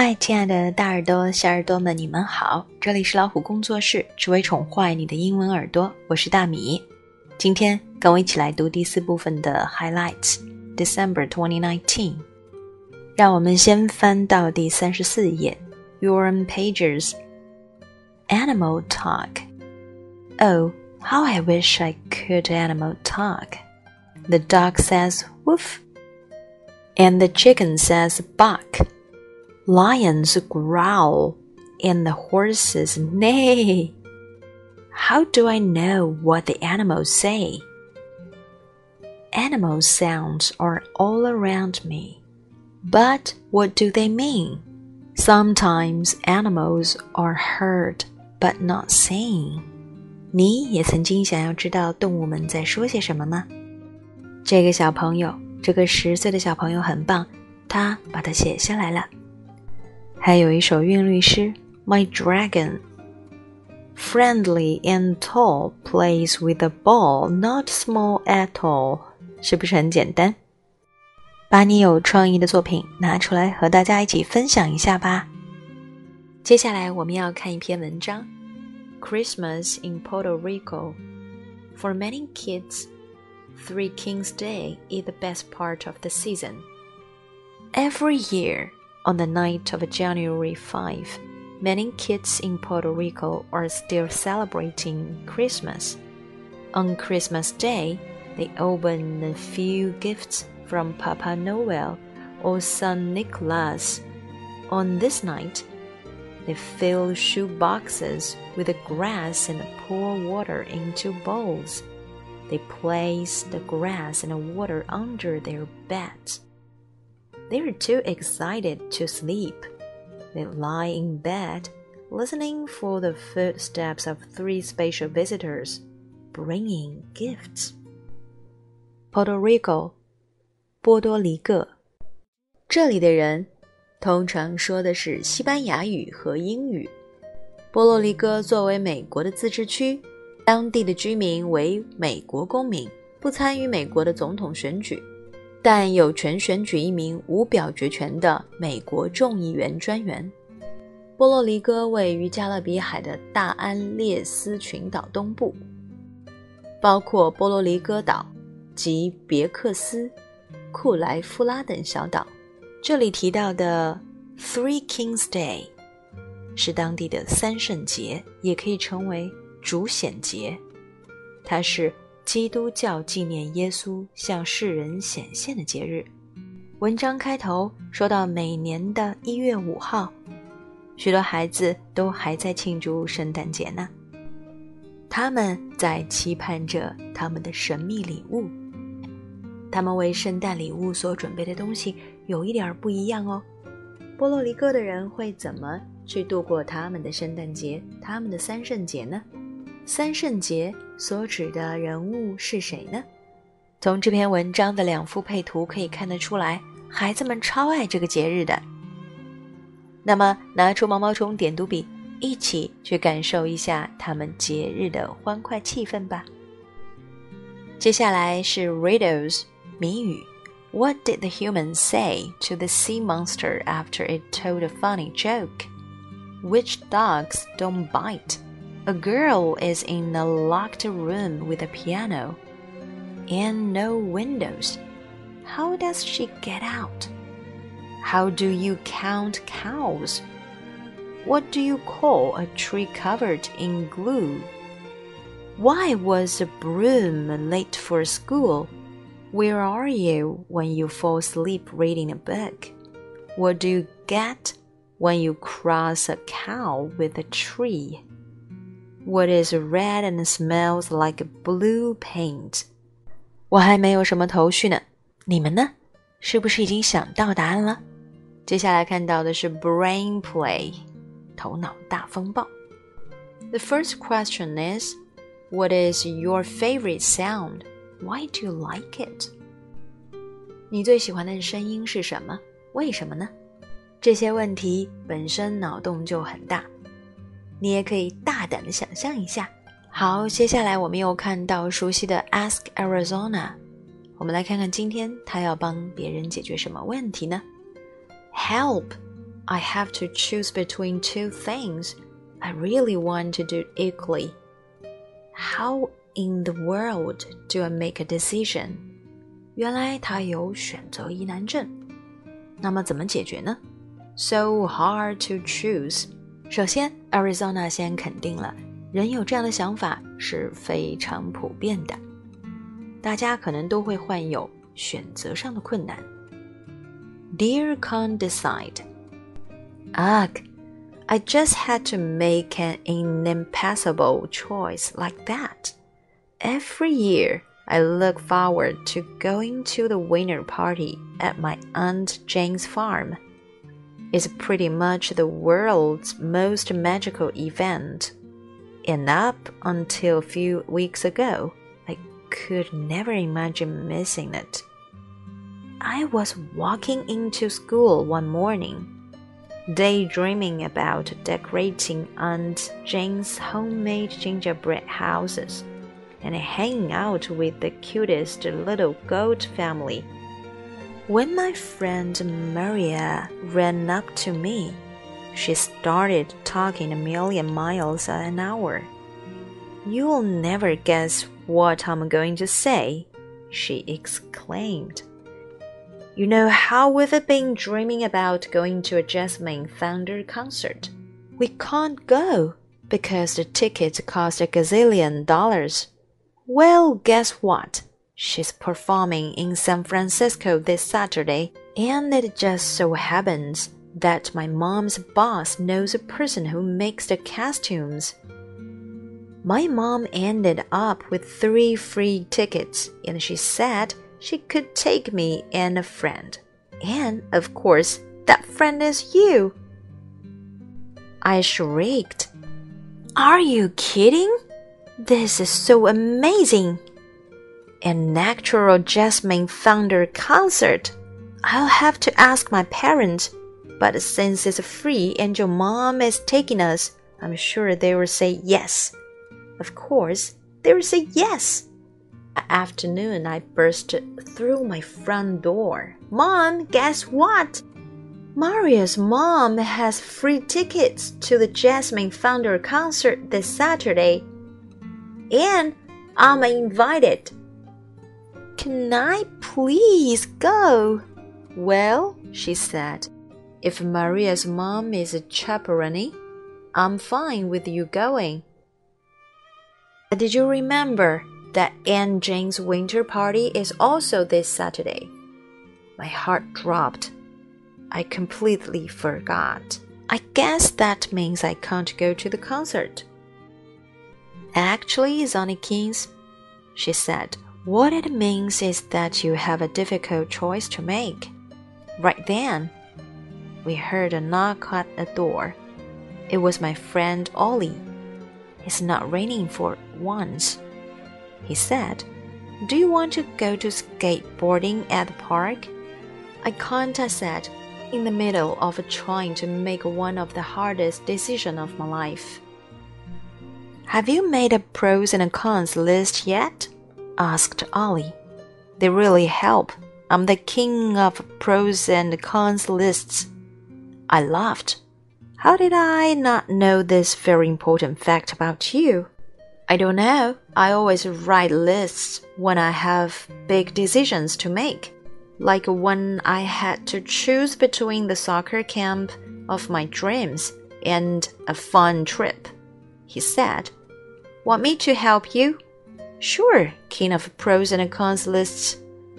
嗨，亲爱的大耳朵、小耳朵们，你们好！这里是老虎工作室，只为宠坏你的英文耳朵，我是大米。今天跟我一起来读第四部分的 Highlights December 2019。让我们先翻到第三十四页，Your Pages Animal Talk。Oh, how I wish I could animal talk. The dog says woof, and the chicken says bark Lions growl and the horses neigh. How do I know what the animals say? Animal sounds are all around me. But what do they mean? Sometimes animals are heard but not seen. 你也曾经想要知道动物们在说些什么吗？这个小朋友，这个十岁的小朋友很棒，他把它写下来了。 还有一首韵律诗《My Dragon》。Friendly and tall plays with a ball not small at all，是不是很简单？把你有创意的作品拿出来和大家一起分享一下吧。接下来我们要看一篇文章，《Christmas in Puerto Rico》。For many kids, Three Kings Day is the best part of the season. Every year. on the night of January 5, many kids in Puerto Rico are still celebrating Christmas. On Christmas Day, they open a few gifts from Papa Noel or Saint Nicholas. On this night, they fill shoe boxes with the grass and pour water into bowls. They place the grass and the water under their beds. They are too excited to sleep. They lie in bed, listening for the footsteps of three special visitors, bringing gifts. Puerto Rico，波多黎各，这里的人通常说的是西班牙语和英语。波多黎各作为美国的自治区，当地的居民为美国公民，不参与美国的总统选举。 但有权选举一名无表决权的美国众议员专员。波洛黎各位于加勒比海的大安列斯群岛东部，包括波罗黎各岛及别克斯、库莱夫拉等小岛。这里提到的 Three Kings Day 是当地的三圣节，也可以称为主显节，它是。基督教纪念耶稣向世人显现的节日。文章开头说到，每年的一月五号，许多孩子都还在庆祝圣诞节呢。他们在期盼着他们的神秘礼物。他们为圣诞礼物所准备的东西有一点不一样哦。波洛里各的人会怎么去度过他们的圣诞节、他们的三圣节呢？三圣节所指的人物是谁呢？从这篇文章的两幅配图可以看得出来，孩子们超爱这个节日的。那么，拿出毛毛虫点读笔，一起去感受一下他们节日的欢快气氛吧。接下来是 riddles 谜语。What did the human say to the sea monster after it told a funny joke? Which dogs don't bite? A girl is in a locked room with a piano and no windows. How does she get out? How do you count cows? What do you call a tree covered in glue? Why was a broom late for school? Where are you when you fall asleep reading a book? What do you get when you cross a cow with a tree? What is red and smells like blue paint？我还没有什么头绪呢，你们呢？是不是已经想到答案了？接下来看到的是 brain play，头脑大风暴。The first question is, what is your favorite sound? Why do you like it? 你最喜欢的声音是什么？为什么呢？这些问题本身脑洞就很大。 你也可以大胆的想象一下。好，接下来我们又看到熟悉的 Ask Arizona，我们来看看今天他要帮别人解决什么问题呢？Help! I have to choose between two things I really want to do equally. How in the world do I make a decision? 原来他有选择疑难症。那么怎么解决呢？So hard to choose. 首先，Arizona 先肯定了，人有这样的想法是非常普遍的。大家可能都会患有选择上的困难。Dear can't decide. Ugh, I just had to make an impassable choice like that. Every year, I look forward to going to the winter party at my Aunt Jane's farm. It's pretty much the world's most magical event. And up until a few weeks ago, I could never imagine missing it. I was walking into school one morning daydreaming about decorating Aunt Jane's homemade gingerbread houses and hanging out with the cutest little goat family. When my friend Maria ran up to me, she started talking a million miles an hour. You'll never guess what I'm going to say, she exclaimed. You know how we've been dreaming about going to a Jasmine Thunder concert. We can't go because the tickets cost a gazillion dollars. Well, guess what? She's performing in San Francisco this Saturday, and it just so happens that my mom's boss knows a person who makes the costumes. My mom ended up with three free tickets, and she said she could take me and a friend. And, of course, that friend is you. I shrieked. Are you kidding? This is so amazing! A natural Jasmine Thunder concert. I'll have to ask my parents, but since it's free and your mom is taking us, I'm sure they will say yes. Of course, they will say yes afternoon, I burst through my front door. Mom, guess what? Maria's mom has free tickets to the Jasmine Thunder concert this Saturday. And I'm invited. Can I please go? Well, she said, if Maria's mom is a chaperone, I'm fine with you going. Did you remember that Aunt Jane's winter party is also this Saturday. My heart dropped. I completely forgot. I guess that means I can't go to the concert. Actually, Zonny Kings, she said, what it means is that you have a difficult choice to make. Right then, we heard a knock at the door. It was my friend Ollie. It's not raining for once he said. Do you want to go to skateboarding at the park? I can't, I said, in the middle of trying to make one of the hardest decisions of my life. Have you made a pros and cons list yet? Asked Ollie. They really help. I'm the king of pros and cons lists. I laughed. How did I not know this very important fact about you? I don't know. I always write lists when I have big decisions to make. Like when I had to choose between the soccer camp of my dreams and a fun trip. He said, Want me to help you? Sure, king of pros and cons lists,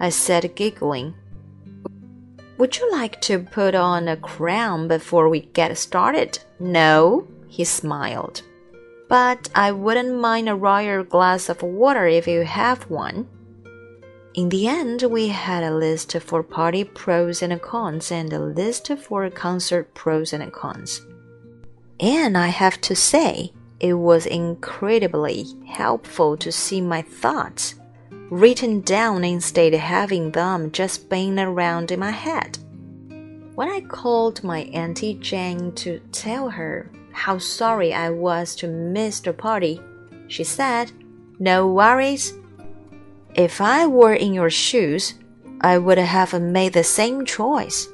I said, giggling. Would you like to put on a crown before we get started? No, he smiled but I wouldn't mind a royal glass of water if you have one. In the end, we had a list for party pros and cons and a list for concert pros and cons. And I have to say, it was incredibly helpful to see my thoughts written down instead of having them just spin around in my head. When I called my Auntie Jane to tell her how sorry I was to miss the party. She said, No worries. If I were in your shoes, I would have made the same choice.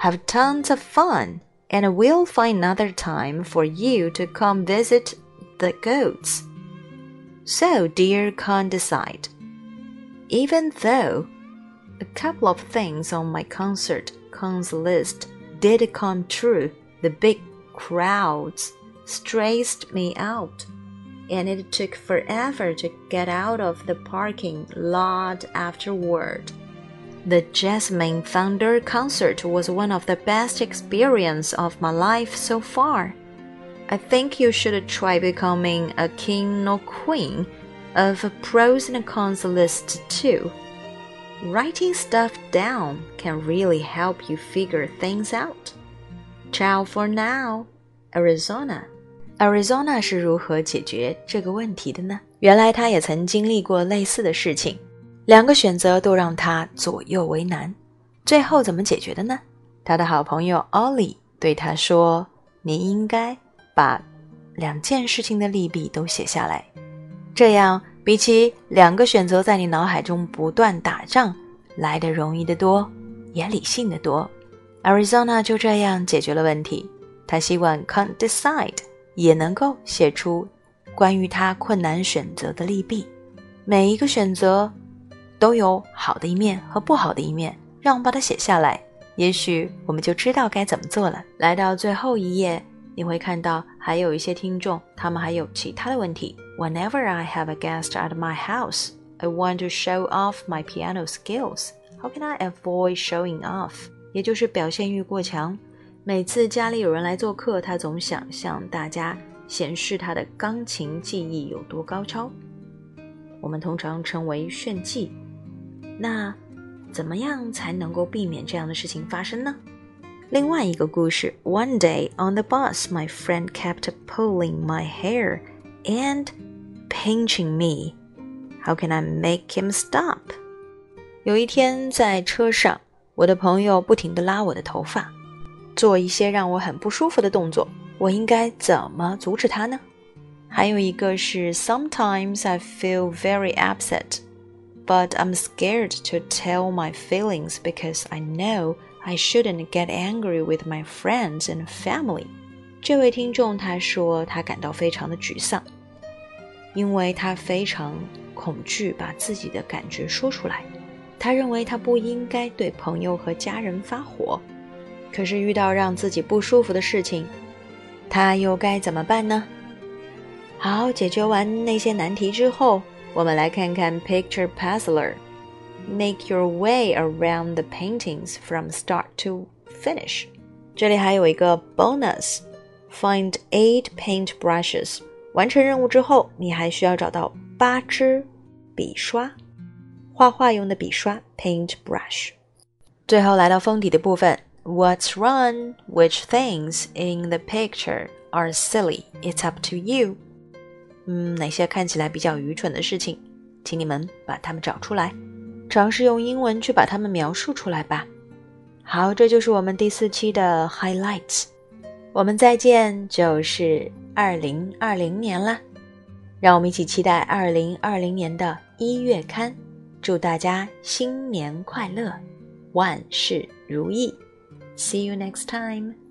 Have tons of fun. and we'll find another time for you to come visit the goats. So, dear, can't decide. Even though a couple of things on my concert cons list did come true, the big crowds stressed me out, and it took forever to get out of the parking lot afterward. The Jasmine Thunder concert was one of the best experiences of my life so far. I think you should try becoming a king or queen of a pros and cons list too. Writing stuff down can really help you figure things out. Ciao for now, Arizona. Arizona 是如何解决这个问题的呢？原来他也曾经历过类似的事情。两个选择都让他左右为难，最后怎么解决的呢？他的好朋友 Ollie 对他说：“你应该 把两件事情的利弊都写下来，这样比起两个选择在你脑海中不断打仗来的容易得多，也理性的多。” Arizona 就这样解决了问题。他希望 Can't Decide 也能够写出关于他困难选择的利弊，每一个选择。都有好的一面和不好的一面，让我们把它写下来，也许我们就知道该怎么做了。来到最后一页，你会看到还有一些听众，他们还有其他的问题。Whenever I have a guest at my house, I want to show off my piano skills. How can I avoid showing off? 也就是表现欲过强。每次家里有人来做客，他总想向大家显示他的钢琴技艺有多高超。我们通常称为炫技。那怎么样才能够避免这样的事情发生呢？另外一个故事：One day on the bus, my friend kept pulling my hair and pinching me. How can I make him stop? 有一天在车上，我的朋友不停地拉我的头发，做一些让我很不舒服的动作。我应该怎么阻止他呢？还有一个是：Sometimes I feel very upset but I'm scared to tell my feelings because I know I shouldn't get angry with my friends and family。这位听众他说他感到非常的沮丧，因为他非常恐惧把自己的感觉说出来。他认为他不应该对朋友和家人发火，可是遇到让自己不舒服的事情，他又该怎么办呢？好，解决完那些难题之后。我们来看看 Picture Puzzler。Make your way around the paintings from start to finish。这里还有一个 bonus，find eight paint brushes。完成任务之后，你还需要找到八支笔刷，画画用的笔刷 paint brush。最后来到封底的部分，What's wrong? Which things in the picture are silly? It's up to you. 嗯，哪些看起来比较愚蠢的事情，请你们把它们找出来， 尝试用英文去把它们描述出来吧。好，这就是我们第四期的 highlights。我们再见，就是二零二零年啦。让我们一起期待二零二零年的一月刊。祝大家新年快乐，万事如意。See you next time.